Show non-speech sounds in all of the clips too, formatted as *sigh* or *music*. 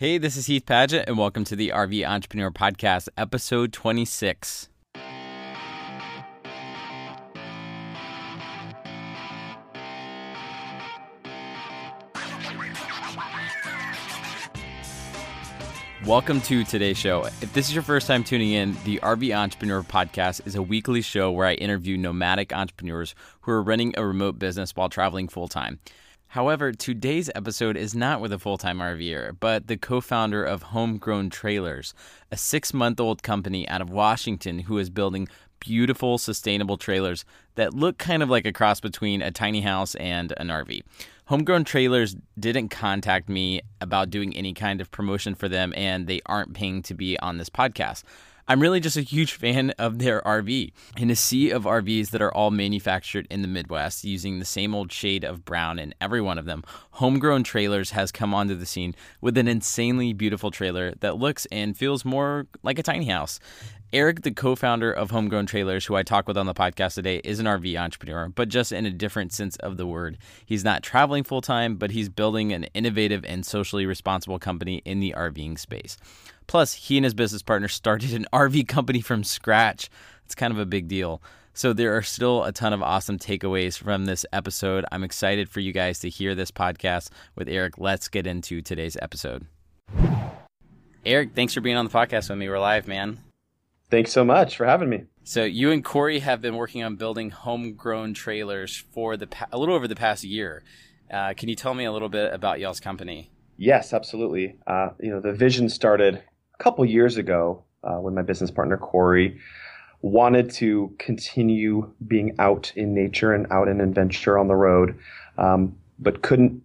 Hey, this is Heath Padgett, and welcome to the RV Entrepreneur Podcast, episode 26. Welcome to today's show. If this is your first time tuning in, the RV Entrepreneur Podcast is a weekly show where I interview nomadic entrepreneurs who are running a remote business while traveling full time. However, today's episode is not with a full time RVer, but the co founder of Homegrown Trailers, a six month old company out of Washington who is building beautiful, sustainable trailers that look kind of like a cross between a tiny house and an RV. Homegrown Trailers didn't contact me about doing any kind of promotion for them, and they aren't paying to be on this podcast. I'm really just a huge fan of their RV. In a sea of RVs that are all manufactured in the Midwest using the same old shade of brown in every one of them, Homegrown Trailers has come onto the scene with an insanely beautiful trailer that looks and feels more like a tiny house. Eric, the co founder of Homegrown Trailers, who I talk with on the podcast today, is an RV entrepreneur, but just in a different sense of the word. He's not traveling full time, but he's building an innovative and socially responsible company in the RVing space. Plus, he and his business partner started an *laughs* RV company from scratch. It's kind of a big deal. So, there are still a ton of awesome takeaways from this episode. I'm excited for you guys to hear this podcast with Eric. Let's get into today's episode. Eric, thanks for being on the podcast with me. We're live, man. Thanks so much for having me. So you and Corey have been working on building homegrown trailers for the pa- a little over the past year. Uh, can you tell me a little bit about y'all's company? Yes, absolutely. Uh, you know, the vision started a couple years ago uh, when my business partner Corey wanted to continue being out in nature and out in adventure on the road, um, but couldn't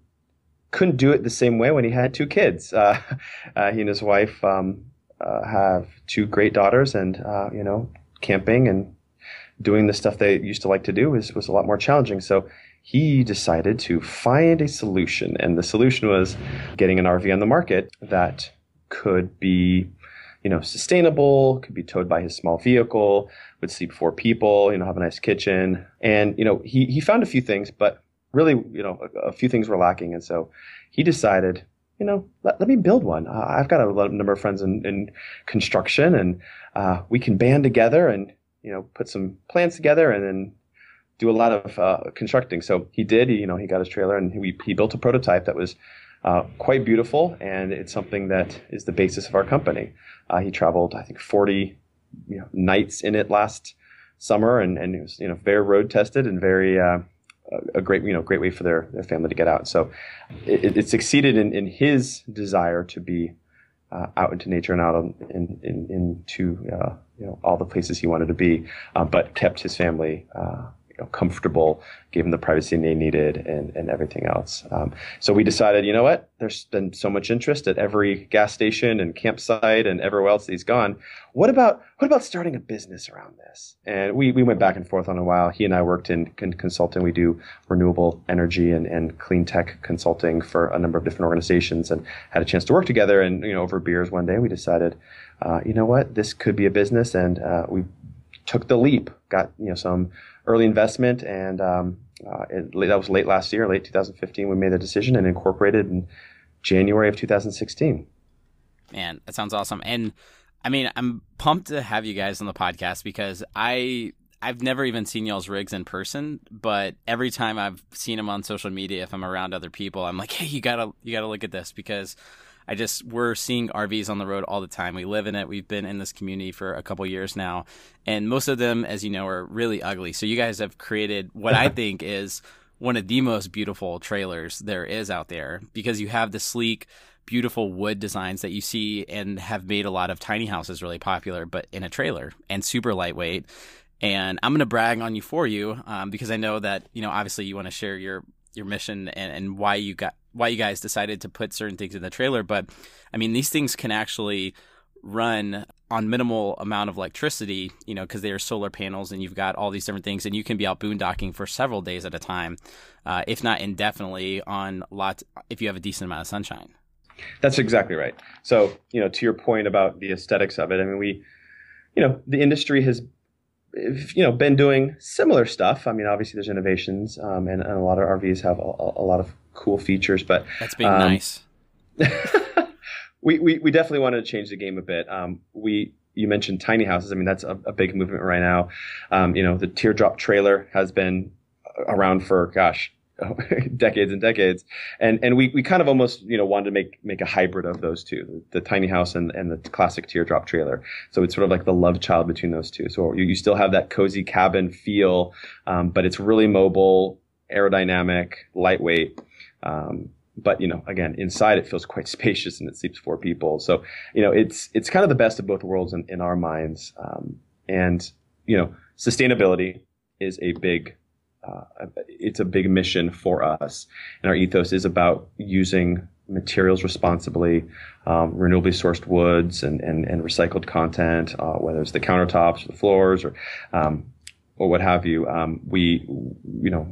couldn't do it the same way when he had two kids. Uh, *laughs* uh, he and his wife um, uh, have two great daughters, and uh, you know, camping and doing the stuff they used to like to do was was a lot more challenging. So he decided to find a solution, and the solution was getting an RV on the market that could be you know, sustainable, could be towed by his small vehicle, would sleep four people, you know, have a nice kitchen. And, you know, he, he found a few things, but really, you know, a, a few things were lacking. And so he decided, you know, let, let me build one. Uh, I've got a number of friends in, in construction, and uh, we can band together and you know put some plans together, and then do a lot of uh, constructing. So he did. He, you know, he got his trailer, and he, he built a prototype that was uh, quite beautiful, and it's something that is the basis of our company. Uh, he traveled, I think, 40 you know, nights in it last summer, and, and it was you know very road tested and very uh, a great you know great way for their, their family to get out. So it, it succeeded in, in his desire to be uh, out into nature and out in, in, into uh, you know all the places he wanted to be, uh, but kept his family uh, you know, comfortable, gave them the privacy they needed, and, and everything else. Um, so we decided, you know what? There's been so much interest at every gas station and campsite and everywhere else he's gone. What about what about starting a business around this? And we, we went back and forth on a while. He and I worked in, in consulting. We do renewable energy and, and clean tech consulting for a number of different organizations, and had a chance to work together. And you know, over beers one day, we decided, uh, you know what? This could be a business, and uh, we took the leap. Got you know some early investment, and um, uh, it, that was late last year, late 2015. We made the decision and incorporated in January of 2016. Man, that sounds awesome. And I mean, I'm pumped to have you guys on the podcast because I I've never even seen y'all's rigs in person, but every time I've seen them on social media, if I'm around other people, I'm like, hey, you gotta you gotta look at this because I just we're seeing RVs on the road all the time. We live in it. We've been in this community for a couple years now, and most of them, as you know, are really ugly. So you guys have created what I *laughs* think is one of the most beautiful trailers there is out there because you have the sleek beautiful wood designs that you see and have made a lot of tiny houses really popular, but in a trailer and super lightweight. And I'm going to brag on you for you um, because I know that you know obviously you want to share your your mission and, and why you got why you guys decided to put certain things in the trailer. But I mean, these things can actually run on minimal amount of electricity, you know, because they are solar panels and you've got all these different things, and you can be out boondocking for several days at a time, uh, if not indefinitely, on lots if you have a decent amount of sunshine. That's exactly right. So, you know, to your point about the aesthetics of it, I mean, we, you know, the industry has you know been doing similar stuff. I mean, obviously there's innovations, um, and, and, a lot of RVs have a, a, lot of cool features. But that's being um, nice. *laughs* we, we, we definitely wanted to change the game a bit. Um, we you mentioned tiny houses. I mean, that's a, a big movement right now. Um, you know, the teardrop trailer has been around for gosh *laughs* decades and decades. And and we, we kind of almost you know wanted to make make a hybrid of those two, the, the, tiny house and, and the classic teardrop trailer. So it's sort of like the love child between those two. So you, you still have that cozy cabin feel, um, but it's really mobile, aerodynamic, lightweight. Um, but you know, again, inside it feels quite *laughs* spacious and it sleeps four people. So you know, it's it's kind of the best of both worlds in, in our minds. Um, and you know, sustainability is a big uh, it's a big mission for us. And our ethos is about using materials responsibly, um, renewably sourced woods and, and, and recycled content, uh, whether it's the countertops or the floors or, um, or what have you. Um, we, you know,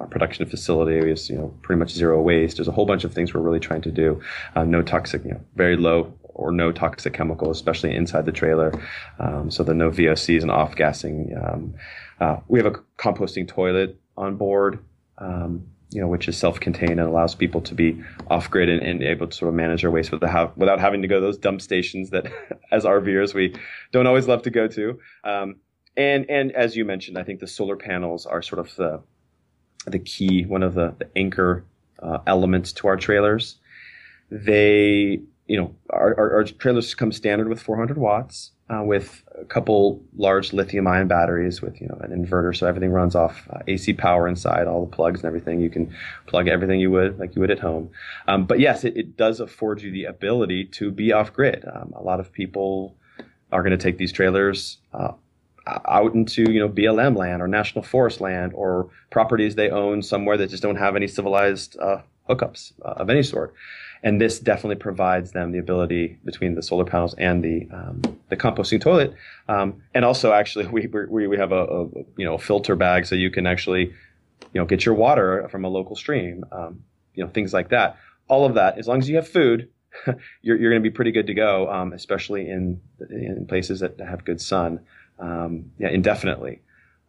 our production facility is, you know, pretty much zero waste. There's a whole bunch of things we're really trying to do. Uh, no toxic, you know, very low or no toxic chemicals, especially inside the trailer. Um, so the no VOCs and off gassing. Um, uh, we have a composting toilet on board, um, you know, which is self-contained and allows people to be off-grid and, and able to sort of manage their waste without, without having to go to those dump stations that, *laughs* as RVers, we don't always love to go to. And and as you mentioned, I think the solar panels are sort of the the key, one of the, the anchor uh, elements to our trailers. They, you know, our, our, our trailers come standard with 400 watts uh, with a couple large lithium ion batteries with you know an inverter so everything runs off uh, AC power inside all the plugs and everything. You can plug everything you would like you would at home. Um, but yes it, it, does afford you the ability to be off grid. Um, a lot of people are going to take these trailers uh, out into you know BLM land or national forest land or properties they own somewhere that just don't have any civilized uh, hookups uh, of any sort and this definitely provides them the ability between the solar panels and the um, the composting toilet. Um, and also, actually, *laughs* we we, we have a, a, you know filter bag so you can actually you know get your water from a local stream. Um, you know things like that. All of that, as long as you have food, *laughs* you're you're going to be pretty good to go. Um, especially in in places that have good sun. Um, yeah, indefinitely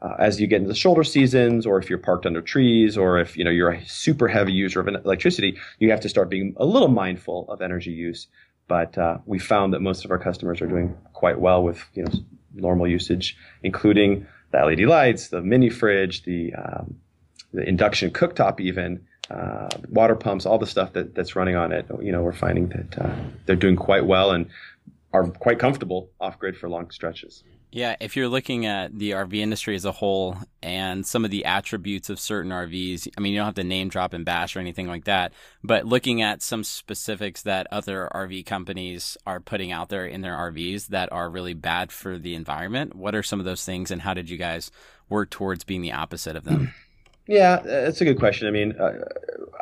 uh, as you get into the shoulder seasons, or if you're parked under trees, or if you know you're a super heavy user of electricity, you have to start being a little mindful of energy use. But uh, we found that most of our customers are doing quite well with you know normal usage, including the LED lights, the mini fridge, the um, the induction cooktop, even uh, water pumps, all the stuff that, that's running on it. You know, we're finding that uh, they're doing quite well and are quite comfortable off grid for long stretches. Yeah, if you're looking at the RV industry as a whole and some of the attributes of certain RVs, I mean, you don't have to name drop and bash or anything like that, but looking at some specifics that other RV companies are putting out there in their RVs that are really bad for the environment, what are some of those things and how did you guys work towards being the opposite of them? *clears throat* Yeah, that's a good question. I mean, uh,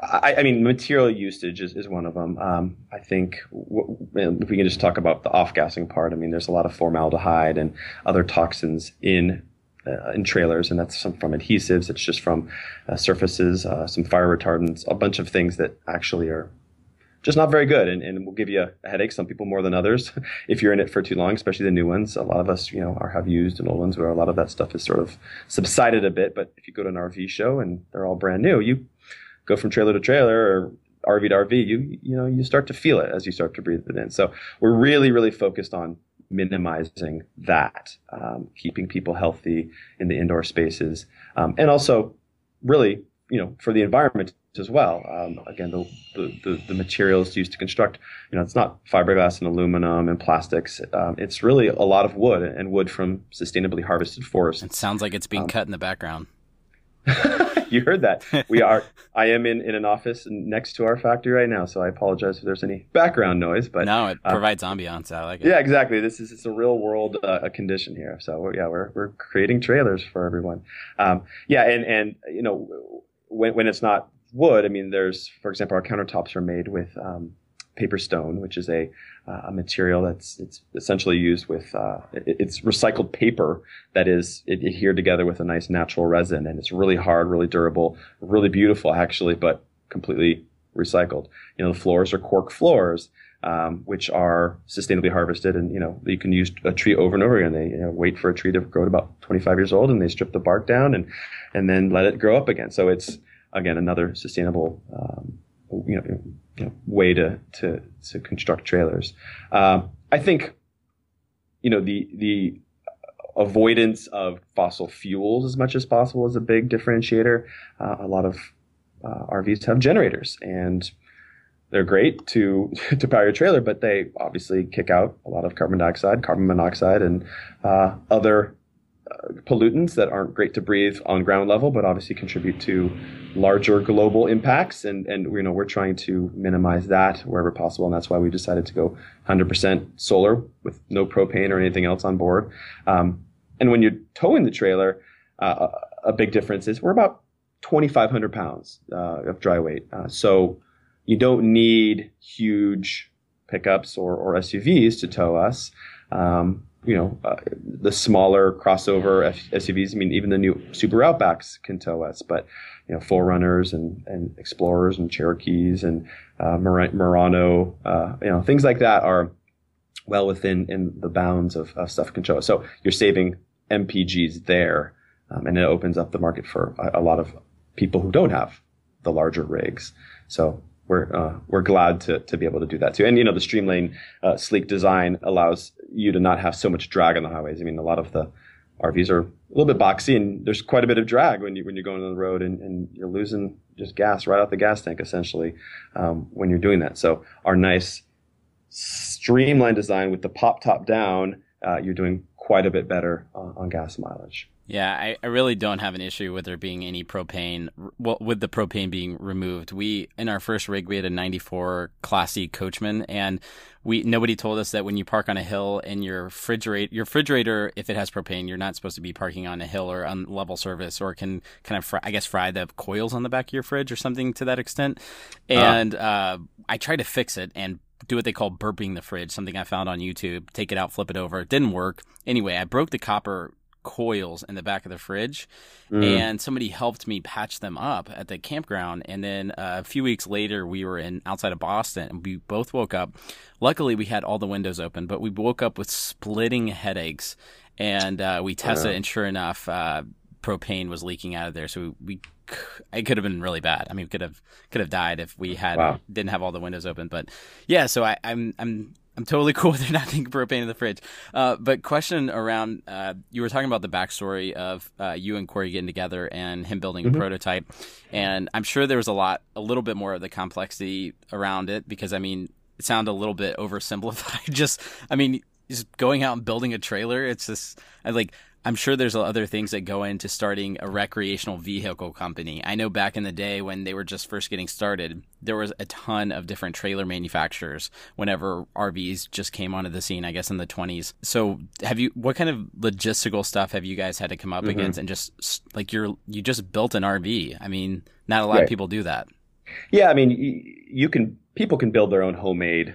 I, I, mean, material usage is, is one of them. Um, I think w- if we can just talk about the off-gassing part, I mean, there's a lot of formaldehyde and other toxins in uh, in trailers, and that's some from adhesives. It's just from uh, surfaces, uh, some fire retardants, a bunch of things that actually are just not very good and, and will give you a headache. Some people more than others *laughs* if you're in it for too long, especially the new ones. A lot of us, you know, are have used and old ones where a lot of that stuff is sort of subsided a bit. But if you go to an RV show and they're all brand new, you go from trailer to trailer or RV to RV, you you know you start to feel it as you start to breathe it in. So we're really really focused on minimizing that, um, keeping people healthy in the indoor spaces, um, and also really you know for the environment as well. Um, again, the, the, the, materials used to construct, you know, it's not fiberglass and aluminum and plastics. Um, it's really a lot of wood and wood from sustainably harvested forests. It sounds like it's being um, cut in the background. *laughs* you heard that. *laughs* We are. I am in, in an office next to our factory right now, so I apologize if there's any background noise. But no, it uh, provides ambiance. I like it. Yeah, exactly. This is it's a real world uh, condition here. So yeah, we're we're creating trailers for everyone. Um, yeah, and and you know when when it's not wood, I mean, there's, for example, our countertops are made with um, PaperStone, which is a, uh, a material that's it's essentially used with uh, it, it's recycled paper that is adhered together with a nice natural resin, and it's really hard, really durable, really beautiful actually, but completely recycled. You know, the floors are cork floors. Um, which are sustainably harvested, and you know you can use a tree over and over again. They you know, wait for a tree to grow to about 25 years old, and they strip the bark down and and then let it grow up again. So it's again, another sustainable um, you know, you know, way to to to construct trailers. Um, I think you know the the avoidance of fossil fuels as much as possible is a big differentiator. Uh, a lot of uh, RVs have generators, and they're great to *laughs* to power your trailer, but they obviously kick out a lot of carbon dioxide, carbon monoxide, and uh, other uh, pollutants that aren't great to breathe on ground level, but obviously contribute to larger global impacts. And and you know we're trying to minimize that wherever possible, and that's why we decided to go 100% solar with no propane or anything else on board. Um, and when you're towing the trailer, uh, a big difference is we're about 2,500 pounds uh, of dry weight. Uh, so you don't need huge pickups or, or SUVs to tow us. Um, you know, uh, the smaller crossover F- SUVs. I mean, even the new Subaru Outbacks can tow us, but you know, 4Runners and and Explorers and Cherokees and uh, Mur- Murano, uh, you know, things like that are well within in the bounds of, of stuff can tow us. So you're saving MPGs there, um, and it opens up the market for a, a, lot of people who don't have the larger rigs. So we're uh, we're glad to to be able to do that too. And you know, the Streamlane uh, sleek design allows you to not have so much drag on the highways. I mean, a lot of the RVs are a little bit boxy, and there's quite a bit of drag when you when you're going on the road, and, and you're losing just gas right out the gas tank essentially um, when you're doing that. So our nice streamlined design with the pop top down, uh, you're doing quite a bit better uh, on gas mileage. Yeah, I, I really don't have an issue with there being any propane. Well, with the propane being removed, we in our first rig we had a '94 Class C Coachmen, and we nobody told us that when you park on a hill and your refrigerator, your refrigerator, if it has propane, you're not supposed to be parking on a hill or on level surface, or can kind of fry, I guess fry the coils on the back of your fridge or something to that extent. Uh-huh. And uh, uh, I tried to fix it and do what they call burping the fridge, something I found on YouTube. Take it out, flip it over. It didn't work. Anyway, I broke the copper coils in the back of the fridge, mm. and somebody helped me patch them up at the campground. And then uh, a few weeks later, we were in outside of Boston, and we both woke up. Luckily, we had all the windows open, but we woke up with splitting headaches. And uh, we tested, and sure enough, uh, propane was leaking out of there. So we, it could have been really bad. I mean, we could have could have died if we had wow. didn't have all the windows open. But yeah, so I, I'm I'm I'm totally *laughs* cool with there not being propane in the fridge. Uh, but question around uh, you were talking about the backstory of uh, you and Corey getting together and him building mm-hmm. a prototype, and I'm sure there was a lot, a little bit more of the complexity around it because I mean, it sounded a little bit oversimplified. *laughs* just, I mean, just going out and building a trailer. It's just I like I'm sure there's other things that go into starting a recreational vehicle company. I know back in the day when they were just first getting started, there was a ton of different trailer manufacturers whenever RVs just came onto the scene, I guess in the 20s. So, have you what kind of logistical stuff have you guys had to come up mm-hmm. against and just like you're you just built an RV? I mean, not a lot right. of people do that. Yeah, I mean, you can people can build their own homemade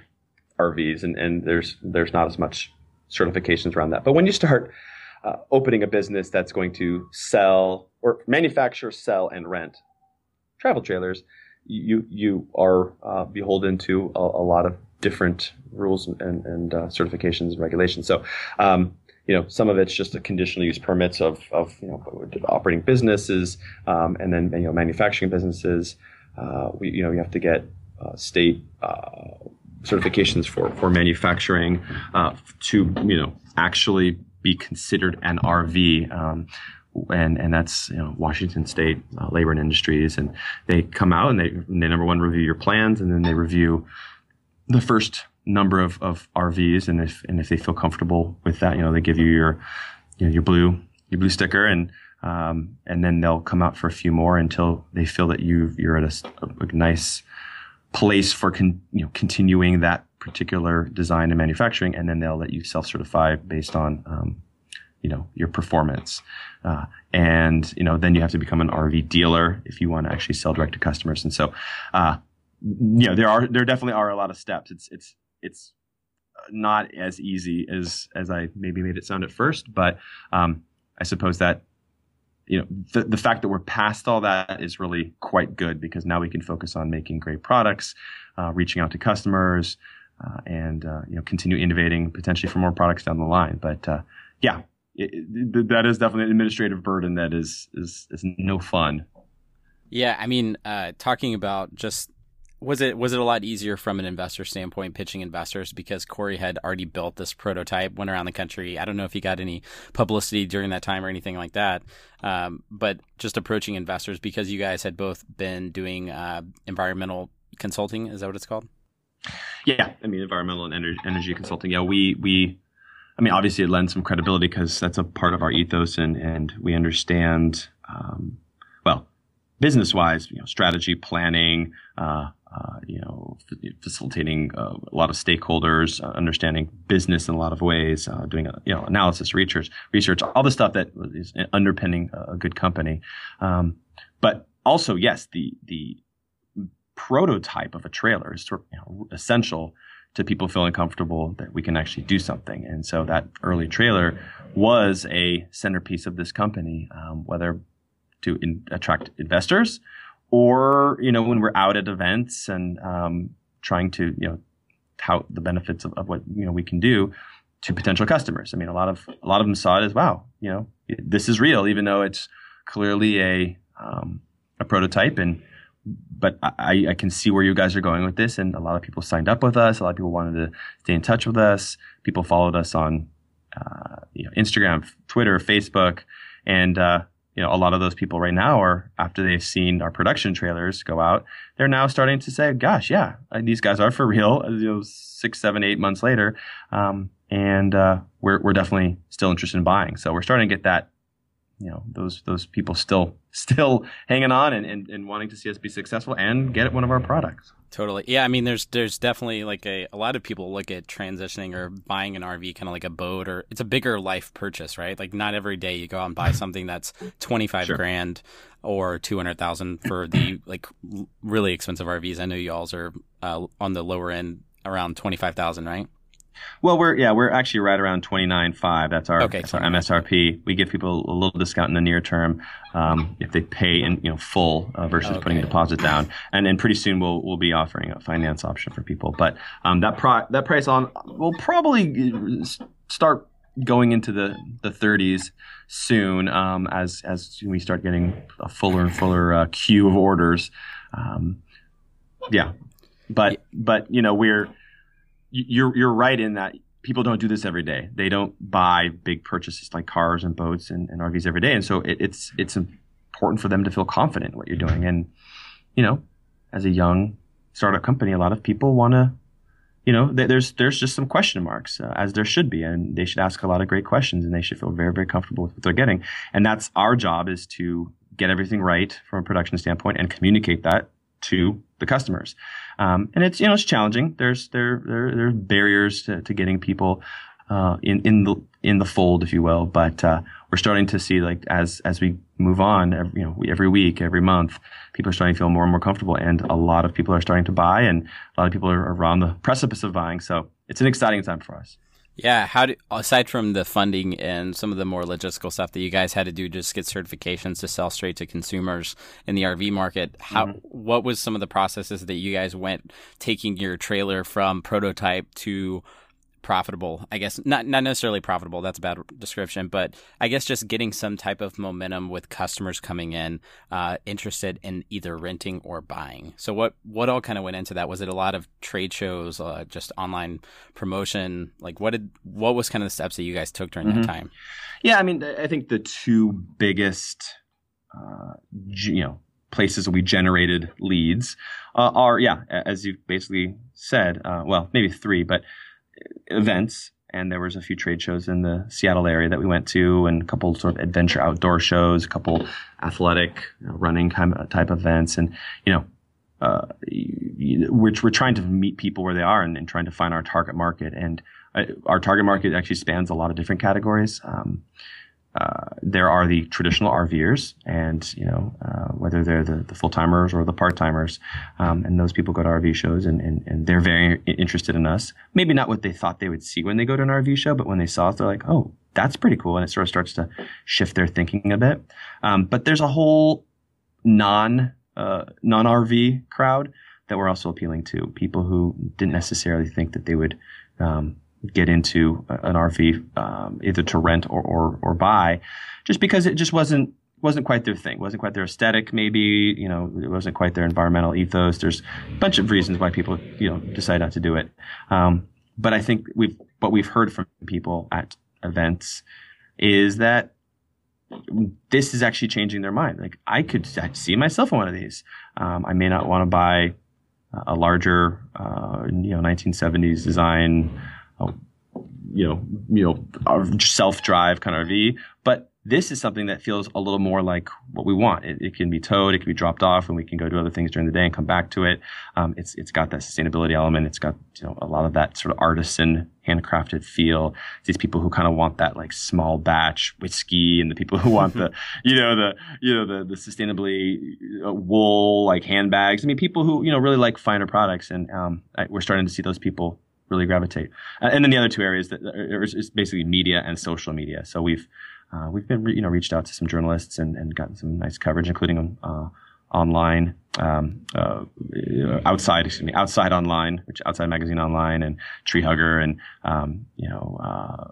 RVs and and there's there's not as much certifications around that. But when you start uh, opening a business that's going to sell or manufacture, sell, and rent travel trailers, you you are uh, beholden to a, a, lot of different rules and, and uh, certifications and regulations. So, um, you know, some of it's just a conditional use permits of, of you know operating businesses, um, and then you know manufacturing businesses. Uh, we you know you have to get uh, state uh, certifications for for manufacturing to you know actually be considered an RV. Um, and and that's you know, Washington State uh, Labor and Industries, and they come out and they they number one review your plans, and then they review the first number of, of RVs, and if and if they feel comfortable with that, you know they give you your you know, your blue your blue sticker, and um, and then they'll come out for a few more until they feel that you you're at a, a nice place for con, you know continuing that particular design and manufacturing, and then they'll let you self-certify based on, um, you know, your performance. Uh, and you know, then you have to become an RV dealer if you want to actually sell direct to customers. And so, uh, you know, there are there definitely are a lot of steps. It's it's it's not as easy as as I maybe made it sound at first, but um, I suppose that you know the, the fact that we're past all that is really quite good because now we can focus on making great products uh, reaching out to customers and uh, you know continue innovating potentially for more products down the line. But uh, yeah, it, it, that is definitely an administrative burden that is is is no fun. Yeah, I mean, uh, talking about just was it was it a lot easier from an investor standpoint pitching investors because Corey had already built this prototype, went around the country. I don't know if he got any publicity during that time or anything like that, um, but just approaching investors because you guys had both been doing uh, environmental consulting. Is that what it's called? Yeah, I mean environmental and energy, energy consulting. Yeah, we we. I mean, obviously, it lends some credibility because that's a part of our ethos, and and we understand. Um, well, business wise, you know, strategy, planning, uh, uh, you know, f- facilitating uh, a lot of stakeholders, uh, understanding business in a lot of ways, uh, doing you know analysis, research, research, all the stuff that is underpinning a good company. Um, but also, yes, the the prototype of a trailer is sort of you know, essential to people feeling comfortable that we can actually do something. And so that early trailer was a centerpiece of this company, um, whether to in, attract investors or you know when we're out at events and um, trying to you know tout the benefits of, of, what you know we can do to potential customers. I mean, a lot of a lot of them saw it as wow, you know, this is real, even though it's clearly a um, a prototype and. But I, I can see where you guys are going with this, and a lot of people signed up with us. A lot of people wanted to stay in touch with us. People followed us on uh, you know, Instagram, Twitter, Facebook, and uh, you know, a lot of those people right now are after they've seen our production trailers go out, they're now starting to say, "Gosh, yeah, uh, these guys are for real." You know, six, seven, eight months later, um, and uh, we're we're definitely still interested in buying. So we're starting to get that you know those those people still still hanging on and, and, and wanting to see us be successful and get one of our products. Totally. Yeah, I mean there's there's definitely like a a lot of people look at transitioning or buying an RV kind of like a boat or it's a bigger life purchase, right? Like not every day you go out and buy something that's 25 sure. grand or 200,000 for the like really expensive RVs. I know y'all's are uh, on the lower end around 25,000, right? Well, we're yeah, we're actually right around twenty nine five. That's our okay, that's our MSRP. We give people a little discount in the near term um, if they pay in you know full uh, versus okay. putting a deposit down, and then pretty soon we'll we'll be offering a finance option for people. But um, that pro- that price on will probably uh, start going into the the 30s soon um, as as we start getting a fuller and fuller uh, queue of orders. Um, yeah, but but you know we're you're you're right in that people don't do this every day. They don't buy big purchases like cars and boats and, and RVs every day, and so it, it's it's important for them to feel confident in what you're doing. And you know, as a young startup company, a lot of people want to, you know, there's there's just some question marks uh, as there should be, and they should ask a lot of great questions, and they should feel very very comfortable with what they're getting. And that's our job is to get everything right from a production standpoint and communicate that to the customers. Um, and it's you know it's challenging. There's there there there's barriers to, to getting people uh, in in the in the fold, if you will. But uh, we're starting to see like as as we move on, every, you know, every week, every month, people are starting to feel more and more comfortable, and a lot of people are starting to buy, and a lot of people are around the precipice of buying. So it's an exciting time for us. Yeah, how do aside from the funding and some of the more logistical stuff that you guys had to do just get certifications to sell straight to consumers in the RV market, how mm-hmm. what was some of the processes that you guys went taking your trailer from prototype to profitable. I guess not not necessarily profitable. That's a bad description, but I guess just getting some type of momentum with customers coming in uh, interested in either renting or buying. So what what all kind of went into that? Was it a lot of trade shows, uh, just online promotion? Like what did what was kind of the steps that you guys took during mm-hmm. that time? Yeah, I mean, I think the two biggest, uh, you know places we generated leads uh, are yeah as you basically said uh, well maybe three but events and there was a few trade shows in the Seattle area that we went to, and a couple sort of adventure outdoor shows, a couple athletic you know, running kind of type events, and you know, uh, we're we're trying to meet people where they are and, and trying to find our target market, and uh, our target market actually spans a lot of different categories. Um, uh, there are the traditional RVers, and you know uh, whether they're the, the full timers or the part timers, um, and those people go to RV shows and, and, and they're very interested in us. Maybe not what they thought they would see when they go to an RV show, but when they saw us, they're like, "Oh, that's pretty cool," and it sort of starts to shift their thinking a bit. Um, but there's a whole non uh, non RV crowd that we're also appealing to people who didn't necessarily think that they would um, get into an RV um, either to rent or, or, or buy, just because it just wasn't wasn't quite their thing. wasn't quite their aesthetic. Maybe you know it wasn't quite their environmental ethos. There's a bunch of reasons why people you know decide not to do it. Um, but I think we've what we've heard from people at events is that this is actually changing their mind. Like I could see myself in one of these. Um, I may not want to buy a larger, uh, you know, 1970s design, you know, you know, self-drive kind of RV, but this is something that feels a little more like what we want. It, it, can be towed, it can be dropped off, and we can go do other things during the day and come back to it. Um, it's it's got that sustainability element. It's got you know a lot of that sort of artisan, handcrafted feel. These people who kind of want that like small batch whiskey, and the people who want the *laughs* you know the you know the the sustainably uh, wool like handbags. I mean, people who you know really like finer products, and um, I, we're starting to see those people really gravitate. Uh, and then the other two areas that are, is basically media and social media. So we've uh, we've been, you know, reached out to some journalists and, and gotten some nice coverage, including uh, online, um, uh, outside, excuse me, outside online, which outside magazine online and TreeHugger and, um, you know, uh,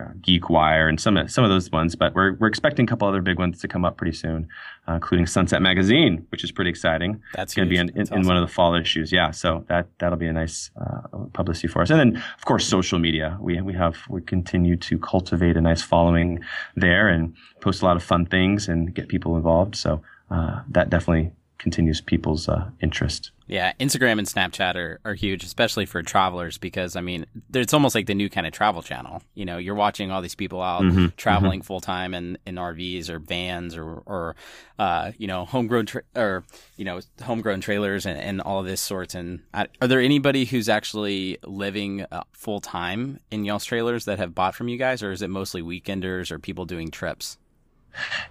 uh, GeekWire and some of, some of those ones, but we're, we're expecting a couple other big ones to come up pretty soon, uh, including Sunset Magazine, which is pretty exciting. That's going to be in, in, awesome. in, one of the fall issues. Yeah. So that, that'll be a nice uh, publicity for us. And then, of course, social media. We, we have, we continue to cultivate a nice following there and post a lot of fun things and get people involved. So uh, that definitely continues people's uh, interest. Yeah, Instagram and Snapchat are, are huge, especially for travelers, because I mean, it's almost like the new kind of travel channel. You know, you're watching all these people out mm-hmm. traveling mm-hmm. full time in, in RVs or vans or, or uh, you know, homegrown tra- or you know, homegrown trailers and, and all this sorts. And are there anybody who's actually living uh, full time in y'all's trailers that have bought from you guys, or is it mostly weekenders or people doing trips?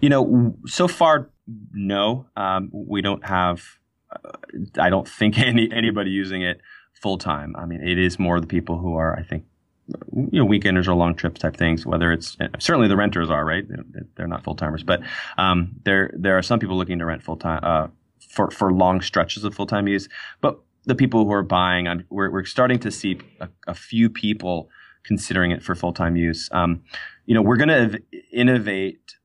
You know, so far, no. Um, we don't have uh, I don't think *laughs* any anybody using it full time. I mean, it is more the people who are, I think, you know, weekenders or long trips type things. Whether it's certainly the renters are right; they're not full timers, but um, there there are some people looking to rent full time uh, for for long stretches of full time use. But the people who are buying, we're we're starting to see a, a few people considering it for full time use. Um, you know, we're going to innovate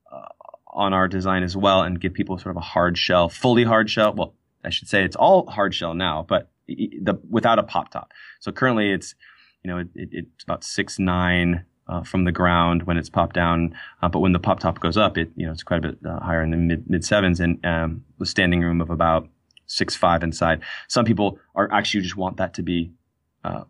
on our design as well and give people sort of a hard shell, fully hard shell. Well, I should say it's all hard shell now, but the, without a pop top. So currently it's, you know, it, it, it's about six nine uh, from the ground when it's popped down, uh, but when the pop top goes up, it you know it's quite a bit uh, higher in the mid mid sevens and um, the standing room of about six five inside. Some people are actually just want that to be uh,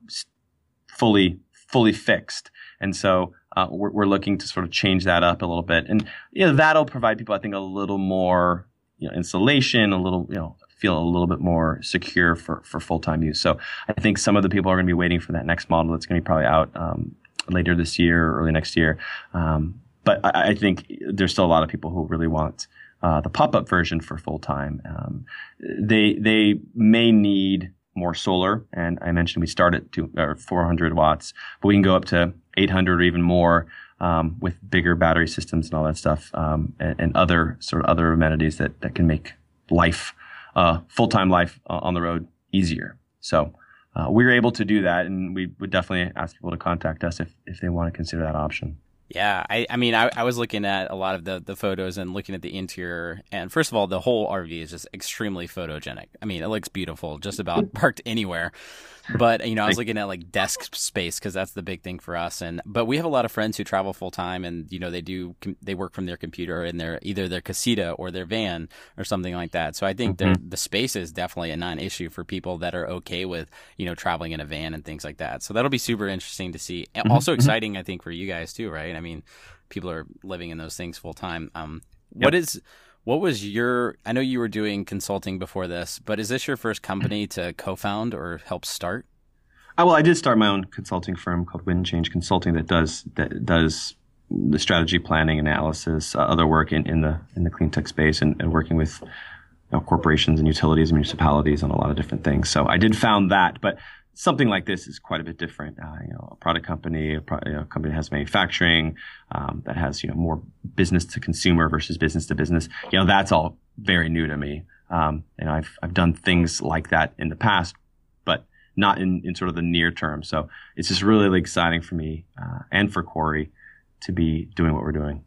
fully fully fixed, and so uh, we're, we're looking to sort of change that up a little bit, and you know that'll provide people I think a little more you know insulation, a little you know feel a little bit more secure for, for full time use. So I think some of the people are going to be waiting for that next model that's going to be probably out um, later this year or early next year. Um, but I, I, think there's still a lot of people who really want uh, the pop up version for full time. Um, they they may need more solar, and I mentioned we start at two, or 400 watts, but we can go up to 800 or even more. Um, with bigger battery systems and all that stuff, um, and, and, other sort of other amenities that, that can make life uh, full time life on the road easier. So uh, we were able to do that, and we would definitely ask people to contact us if, if they want to consider that option. Yeah, I, I mean, I, I was looking at a lot of the, the photos and looking at the interior, and first of all, the whole RV is just extremely photogenic. I mean, it looks beautiful just about *laughs* parked anywhere. But you know, I was looking at like desk space because that's the big thing for us. And but we have a lot of friends who travel full time, and you know, they do they work from their computer in their either their casita or their van or something like that. So I think mm-hmm. the space is definitely a non-issue for people that are okay with you know traveling in a van and things like that. So that'll be super interesting to see. Mm-hmm. Also mm-hmm. exciting, I think, for you guys too, right? I mean, people are living in those things full time. Um, what yep. is what was your? I know you were doing consulting before this, but is this your first company to co-found or help start? Uh, well, I did start my own consulting firm called Wind Change Consulting that does that does the strategy planning analysis, uh, other work in, in the in the clean tech space, and, and working with you know, corporations and utilities and municipalities on a lot of different things. So I did found that, but something like this is quite a bit different. Uh, you know, a product company, a, pro- you know, a company that has manufacturing, um, that has you know more business to consumer versus business to business. You know, that's all very new to me. Um, and I've I've done things like that in the past, but not in, in sort of the near term. So it's just really, really exciting for me uh, and for Corey to be doing what we're doing.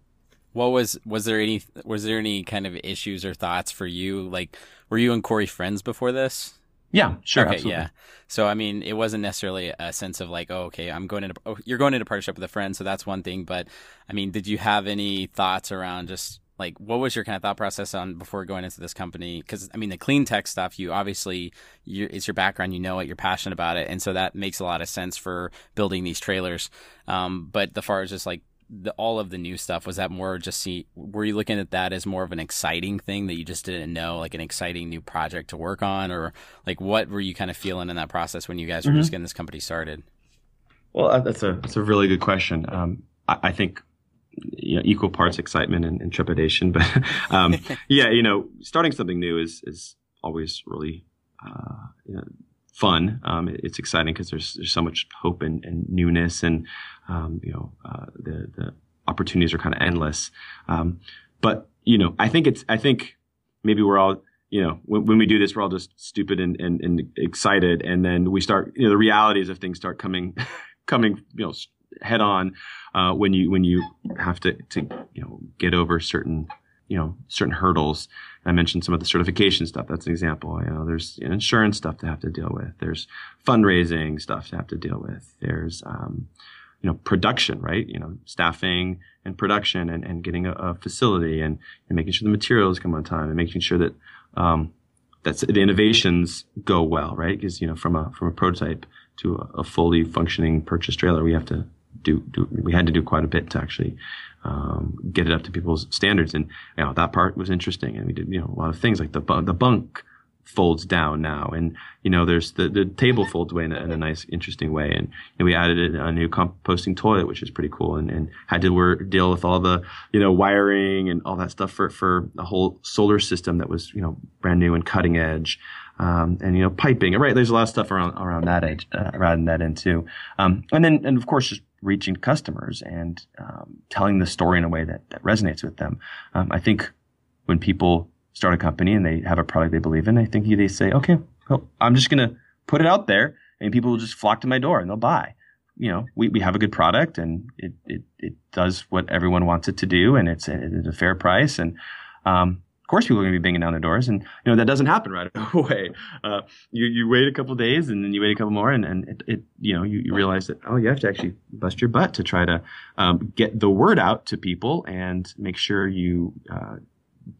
What was was there any was there any kind of issues or thoughts for you? Like, were you and Corey friends before this? Yeah, sure. Okay, absolutely. yeah. So I mean, it wasn't necessarily a sense of like, oh, okay, I'm going into oh, you're going into partnership with a friend, so that's one thing. But I mean, did you have any thoughts around just like what was your kind of thought process on before going into this company? Because I mean, the clean tech stuff, you obviously it's your background, you know it, you're passionate about it, and so that makes a lot of sense for building these trailers. Um, but the far as just like the, all of the new stuff was that more just see were you looking at that as more of an exciting thing that you just didn't know like an exciting new project to work on or like what were you kind of feeling in that process when you guys were mm-hmm. just getting this company started well that's a that's a really good question um, I, I, think you know equal parts excitement and, and trepidation *laughs* but um, *laughs* yeah you know starting something new is is always really uh, you know, fun. Um, it's exciting because there's there's so much hope and, and newness, and um, you know uh, the the opportunities are kind of endless. Um, but you know, I think it's I think maybe we're all you know when, when we do this, we're all just stupid and, and, and excited, and then we start you know the realities of things start coming *laughs* coming you know head on uh, when you when you have to to you know get over certain you know certain hurdles. I mentioned some of the certification stuff. That's an example. You know, there's insurance stuff to have to deal with. There's fundraising stuff to have to deal with. There's um, you know production, right? You know, staffing and production and, and getting a, a facility and, and making sure the materials come on time and making sure that um, that's the innovations go well, right? Because you know, from a from a prototype to a, a fully functioning purchase trailer, we have to do, do we had to do quite a bit to actually um, get it up to people's standards. And you know, that part was interesting. And we did you know a lot of things like the the bunk folds down now, and you know there's the the table folds away in a, in a nice interesting way. And, and, we added a new composting toilet, which is pretty cool, and, and had to work, deal with all the you know wiring and all that stuff for for a whole solar system that was you know brand new and cutting edge. Um, and you know piping. Right, there's a lot of stuff around around that edge uh, around that end too. Um, and then and of course just reaching customers and um, telling the story in a way that, that resonates with them. Um, I think when people start a company and they have a product they believe in, I think they say, okay, well, I'm just going to put it out there and people will just flock to my door and they'll buy. You know, we, we have a good product and it, it, it does what everyone wants it to do and it's, it's a fair price. And, um, of course people are going to be banging down their doors and you know that doesn't happen right *laughs* away uh, you, you wait a couple days and then you wait a couple more and, and it, it you know you, you, realize that oh you have to actually bust your butt to try to um, get the word out to people and make sure you uh,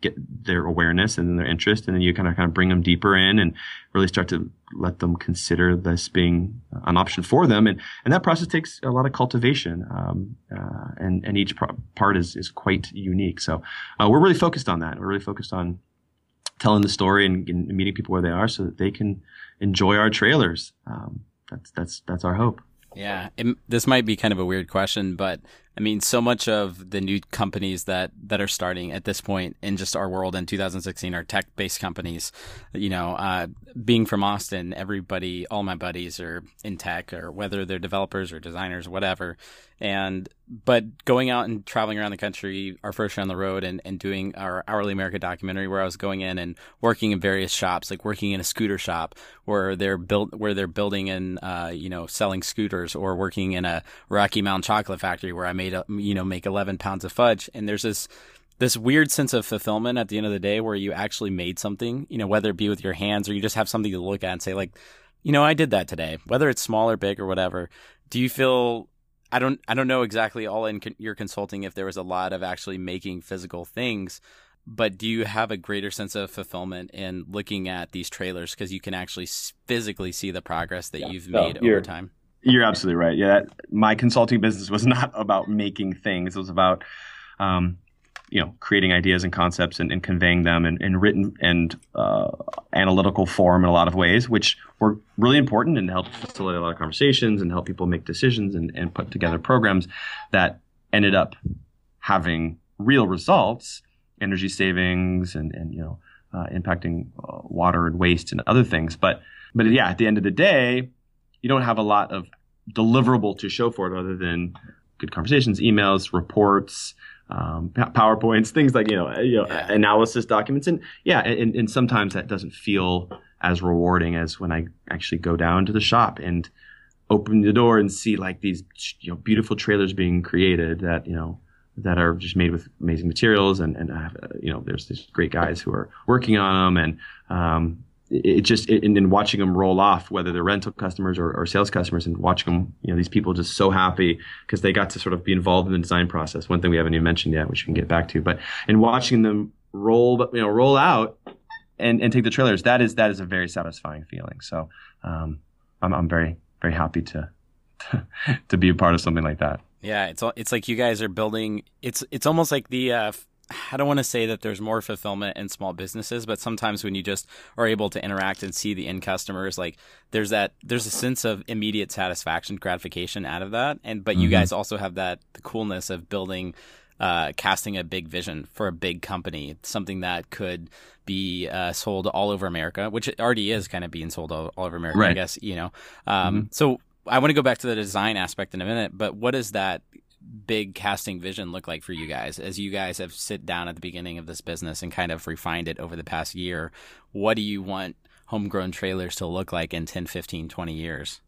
get their awareness and their interest, and then you kind of kind of bring them deeper in and really start to let them consider this being an option for them. And and that process takes a lot of cultivation, um, uh, and and each pro- part is is quite unique. So uh, we're really focused on that. We're really focused on telling the story and, and, meeting people where they are, so that they can enjoy our trailers. Um, that's that's that's our hope. Yeah, it, this might be kind of a weird question, but I mean, so much of the new companies that that are starting at this point in just our world in 2016 are tech-based companies. You know, uh, being from Austin, everybody, all my buddies are in tech, or whether they're developers or designers, whatever. And but going out and traveling around the country, our first year on the road, and, and doing our hourly America documentary, where I was going in and working in various shops, like working in a scooter shop where they're built where they're building and uh, you know selling scooters, or working in a Rocky Mountain chocolate factory where I made a, uh, you know make 11 pounds of fudge, and there's this this weird sense of fulfillment at the end of the day where you actually made something, you know, whether it be with your hands or you just have something to look at and say like, you know, I did that today, whether it's small or big or whatever. Do you feel I don't I don't know exactly all in con- your consulting if there was a lot of actually making physical things, but do you have a greater sense of fulfillment in looking at these trailers because you can actually physically see the progress that yeah. you've made over time? You're absolutely right. Yeah, my consulting business was *laughs* not about making things; it was about um, you know creating ideas and concepts and, and conveying them in, in written and uh, analytical form in a lot of ways, which were really important and helped facilitate a lot of conversations and help people make decisions and, and put together programs that ended up having real results, energy savings, and and you know uh, impacting uh, water and waste and other things. But but yeah, at the end of the day, you don't have a lot of deliverable to show for it other than good conversations, emails, reports, um, PowerPoints, things like you know, you know yeah. analysis documents, and yeah, and, and sometimes that doesn't feel as rewarding as when I actually go down to the shop and open the door and see like these you know beautiful trailers being created that you know that are just made with amazing materials, and and uh, you know, there's these great guys who are working on them, and um, it, just and then watching them roll off, whether they're rental customers or, or, sales customers, and watching them, you know, these people just so happy because they got to sort of be involved in the design process. One thing we haven't even mentioned yet, which we can get back to, but in watching them roll, you know, roll out and, and take the trailers, that is that is a very satisfying feeling. So um, I'm I'm very very happy to *laughs* to be a part of something like that. Yeah, it's it's like you guys are building. It's it's almost like the. Uh, I don't want to say that there's more fulfillment in small businesses, but sometimes when you just are able to interact and see the end customers, like there's that there's a sense of immediate satisfaction, gratification out of that. And but mm-hmm. you guys also have that the coolness of building uh, casting a big vision for a big company, something that could be uh, sold all over America, which it already is kind of being sold all, all over America, right. I guess, you know. Um, mm-hmm. So I want to go back to the design aspect in a minute, but what is that big casting vision look like for you guys as you guys have sit down at the beginning of this business and kind of refined it over the past year? What do you want homegrown trailers to look like in 10, 15, 20 years?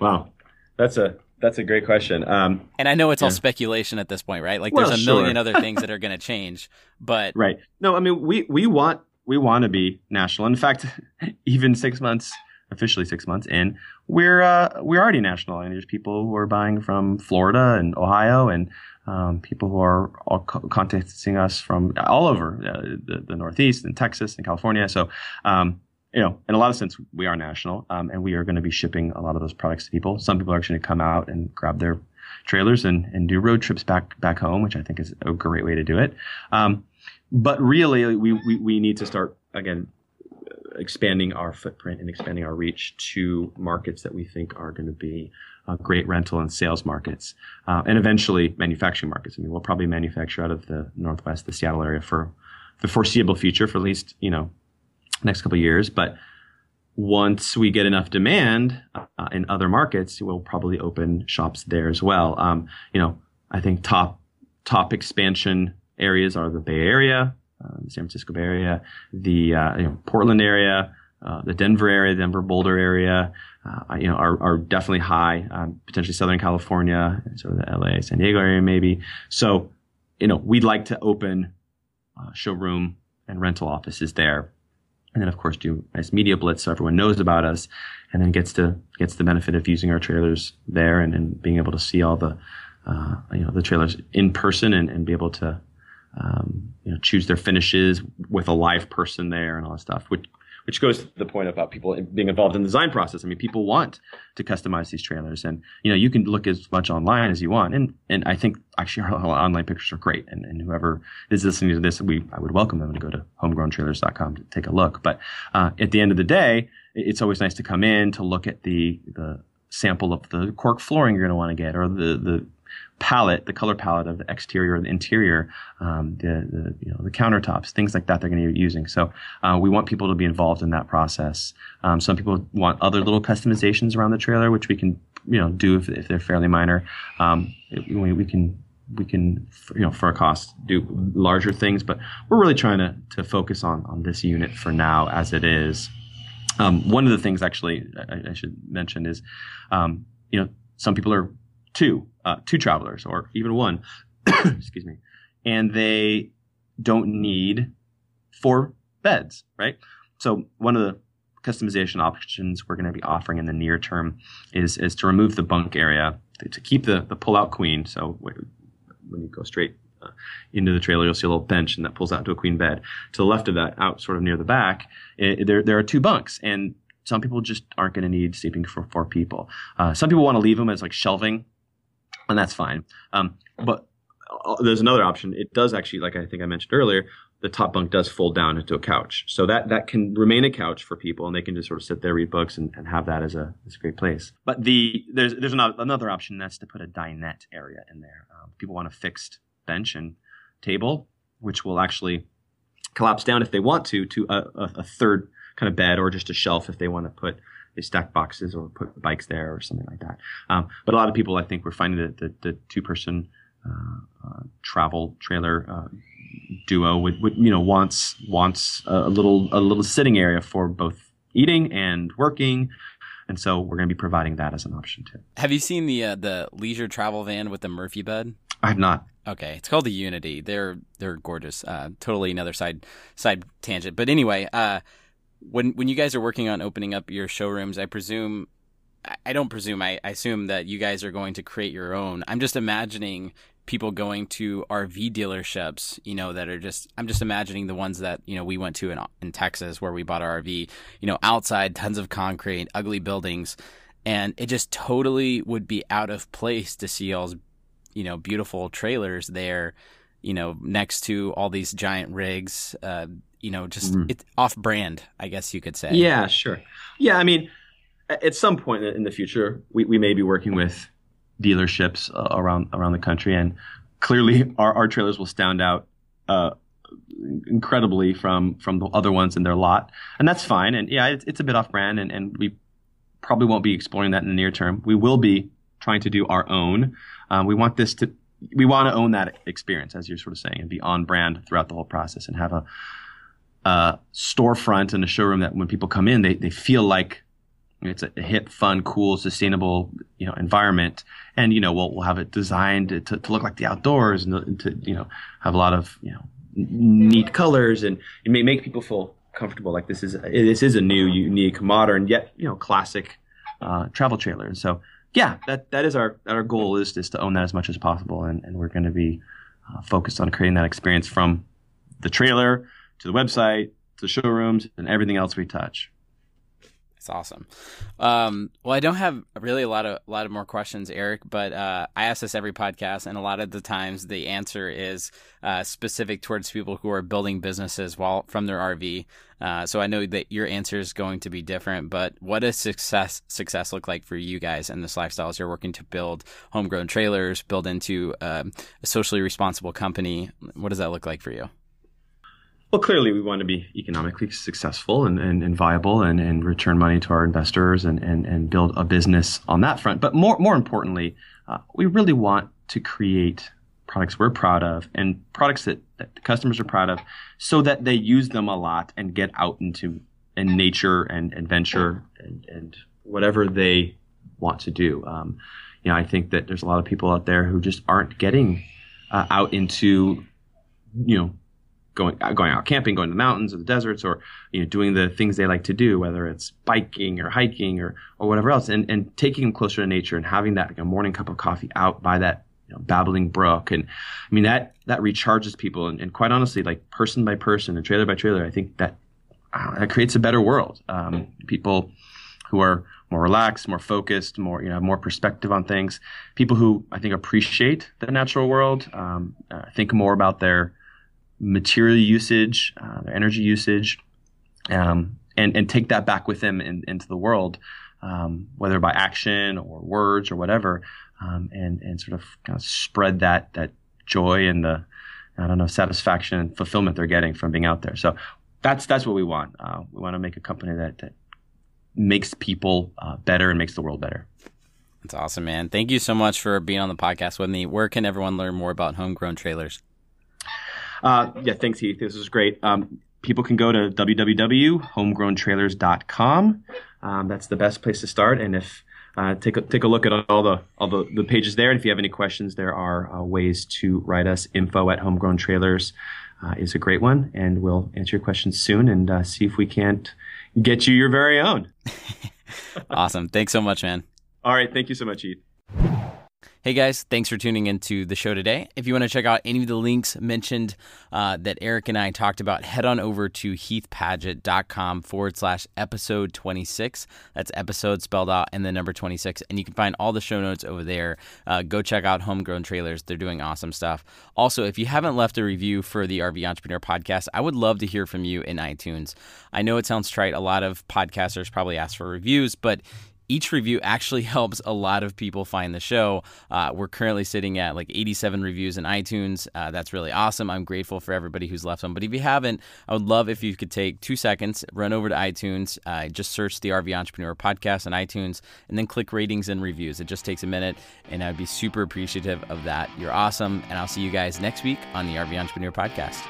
Wow. That's a that's a great question. Um, and I know it's yeah. all speculation at this point, right? Like well, there's a million other *laughs* things that are going to change, but right. No, I mean we we want we want to be national. In fact, *laughs* even six months officially six months in, we're uh, we're already national. And there's people who are buying from Florida and Ohio, and um, people who are all co- contacting us from all over uh, the, the, Northeast and Texas and California. So. Um, you know, in a lot of sense, we are national, um, and we are going to be shipping a lot of those products to people. Some people are actually going to come out and grab their trailers and, and do road trips back back home, which I think is a great way to do it. Um, but really, we, we, we need to start again expanding our footprint and expanding our reach to markets that we think are going to be uh, great rental and sales markets, uh, and eventually manufacturing markets. I mean, we'll probably manufacture out of the Northwest, the Seattle area for the foreseeable future, for at least you know next couple years. But once we get enough demand uh, in other markets, we'll probably open shops there as well. Um, you know, I think top top expansion areas are the Bay Area, uh, the San Francisco Bay Area, the uh, you know, Portland area, uh, the Denver area, Denver Boulder area, uh, you know, are, are definitely high. Um, potentially Southern California, sort of the LA, San Diego area, maybe. So, you know, we'd like to open uh, showroom and rental offices there, and then of course do nice media blitz so everyone knows about us, and then gets to gets the benefit of using our trailers there and, and being able to see all the you know the trailers in person and, and be able to um, you know, choose their finishes with a live person there and all that stuff, which which goes to the point about people being involved in the design process. I mean, people want to customize these trailers, and you know, you can look as much online as you want, and and I think actually our online pictures are great, and, and whoever is listening to this, we I would welcome them to go to homegrowntrailers.com to take a look. But uh, at the end of the day, it's always nice to come in to look at the the sample of the cork flooring you're going to want to get, or the the palette, the color palette of the exterior or the interior, um, the, the, you know the countertops, things like that they're going to be using. So uh, we want people to be involved in that process. Um, some people want other little customizations around the trailer, which we can you know do if, if they're fairly minor. Um, we, we can we can you know for a cost do larger things, but we're really trying to to focus on on this unit for now as it is. Um, one of the things actually I, I should mention is, um, you know, some people are two, uh, two travelers, or even one, *coughs* excuse me, and they don't need four beds, right? So one of the customization options we're going to be offering in the near term is is to remove the bunk area to, keep the the pull out queen. So when you go straight uh, into the trailer, you'll see a little bench, and that pulls out to a queen bed. To the left of that, out sort of near the back, it, there there are two bunks, and some people just aren't going to need sleeping for four people. Uh, some people want to leave them as like shelving and that's fine. Um, but uh, there's another option. It does actually, like I think I mentioned earlier, the top bunk does fold down into a couch, so that that can remain a couch for people, and they can just sort of sit there, read books, and, and have that as a as a great place. But the there's there's another, another option that's to put a dinette area in there. Um, people want a fixed bench and table, which will actually collapse down if they want to to a, a, a third kind of bed or just a shelf if they want to put they stack boxes or put bikes there or something like that. Um, but a lot of people, I think, we're finding that the, the two person uh, uh, travel trailer uh, duo would, would, you know wants wants a little a little sitting area for both eating and working. And so we're going to be providing that as an option too. Have you seen the uh, the leisure travel van with the Murphy bed? I have not. Okay, it's called the Unity. They're they're gorgeous. Uh, totally another side side tangent, but anyway, uh, when when you guys are working on opening up your showrooms, I presume I don't presume I, I assume that you guys are going to create your own. I'm just imagining people going to RV dealerships, you know, that are just I'm just imagining the ones that, you know, we went to in in Texas where we bought our RV, you know, outside tons of concrete, ugly buildings, and it just totally would be out of place to see all you know, beautiful trailers there, you know, next to all these giant rigs, uh, you know, just mm. it's off brand, I guess you could say. Yeah, sure. Yeah, I mean, at some point in the future, we, we may be working with dealerships uh, around around the country, and clearly *laughs* our, our trailers will stand out uh, incredibly from from the other ones in their lot, and that's fine. And yeah, it's, it's a bit off brand, and, and we probably won't be exploring that in the near term. We will be trying to do our own. Um, we want this to we want to own that experience, as you're sort of saying, and be on brand throughout the whole process, and have a, a storefront and a showroom that when people come in, they they feel like it's a hip, fun, cool, sustainable, you know, environment. And, you know, we'll, we'll have it designed to, to look like the outdoors and to, you know, have a lot of, you know, neat colors and it may make people feel comfortable. Like this is, this is a new, unique, modern, yet, you know, classic, uh, travel trailer. And so, yeah, that, that is our, our goal is, is to own that as much as possible. And, and we're going to be uh, focused on creating that experience from the trailer to the website to showrooms and everything else we touch. It's awesome. Um, well, I don't have really a lot of a lot of more questions, Eric, but uh, I ask this every podcast, and a lot of the times the answer is uh, specific towards people who are building businesses while from their RV. Uh, so I know that your answer is going to be different, but what does success success look like for you guys in this lifestyle as you're working to build homegrown trailers, build into um, a socially responsible company? What does that look like for you? Well, clearly, we want to be economically successful and, and, and viable and, and return money to our investors and, and, and build a business on that front. But more, more importantly, uh, we really want to create products we're proud of and products that, that customers are proud of so that they use them a lot and get out into in nature and adventure and, and whatever they want to do. Um, you know, I think that there's a lot of people out there who just aren't getting uh, out into, you know, going going out camping, going to the mountains or the deserts, or you know doing the things they like to do, whether it's biking or hiking or or whatever else, and and taking them closer to nature and having that like a morning cup of coffee out by that you know, babbling brook, and I mean that that recharges people, and, and quite honestly, like person by person and trailer by trailer, I think that uh, that creates a better world. Um, people who are more relaxed, more focused, more you know, more perspective on things. People who I think appreciate the natural world, um, uh, think more about their material usage, uh, their energy usage, um, and and take that back with them in, into the world, um, whether by action or words or whatever, um, and and sort of kind of spread that that joy and the I don't know satisfaction and fulfillment they're getting from being out there. So that's that's what we want. Uh, we want to make a company that that makes people uh, better and makes the world better. That's awesome, man. Thank you so much for being on the podcast with me. Where can everyone learn more about homegrown trailers? Uh, yeah, thanks, Heath. This is great. Um, people can go to www.homegrowntrailers.com. Um, that's the best place to start. And if uh, take a, take a look at all the all the, the pages there. And if you have any questions, there are uh, ways to write us. Info at Homegrown Trailers uh, is a great one, and we'll answer your questions soon and uh, see if we can't get you your very own. *laughs* awesome. Thanks so much, man. All right. Thank you so much, Heath. Hey guys, thanks for tuning into the show today. If you want to check out any of the links mentioned uh, that Eric and I talked about, head on over to heathpadgett.com forward slash episode 26. That's episode spelled out and the number 26. And you can find all the show notes over there. Uh, go check out Homegrown Trailers. They're doing awesome stuff. Also, if you haven't left a review for the RV Entrepreneur podcast, I would love to hear from you in iTunes. I know it sounds trite. A lot of podcasters probably ask for reviews, but each review actually *laughs* helps a lot of people find the show. Uh, we're currently sitting at like 87 reviews in iTunes. Uh, that's really awesome. I'm grateful for everybody who's left them. But if you haven't, I would love if you could take two seconds, run over to iTunes, uh, just search the RV Entrepreneur podcast on iTunes, and then click ratings and reviews. It just takes a minute, and I'd be super appreciative of that. You're awesome. And I'll see you guys next week on the RV Entrepreneur podcast.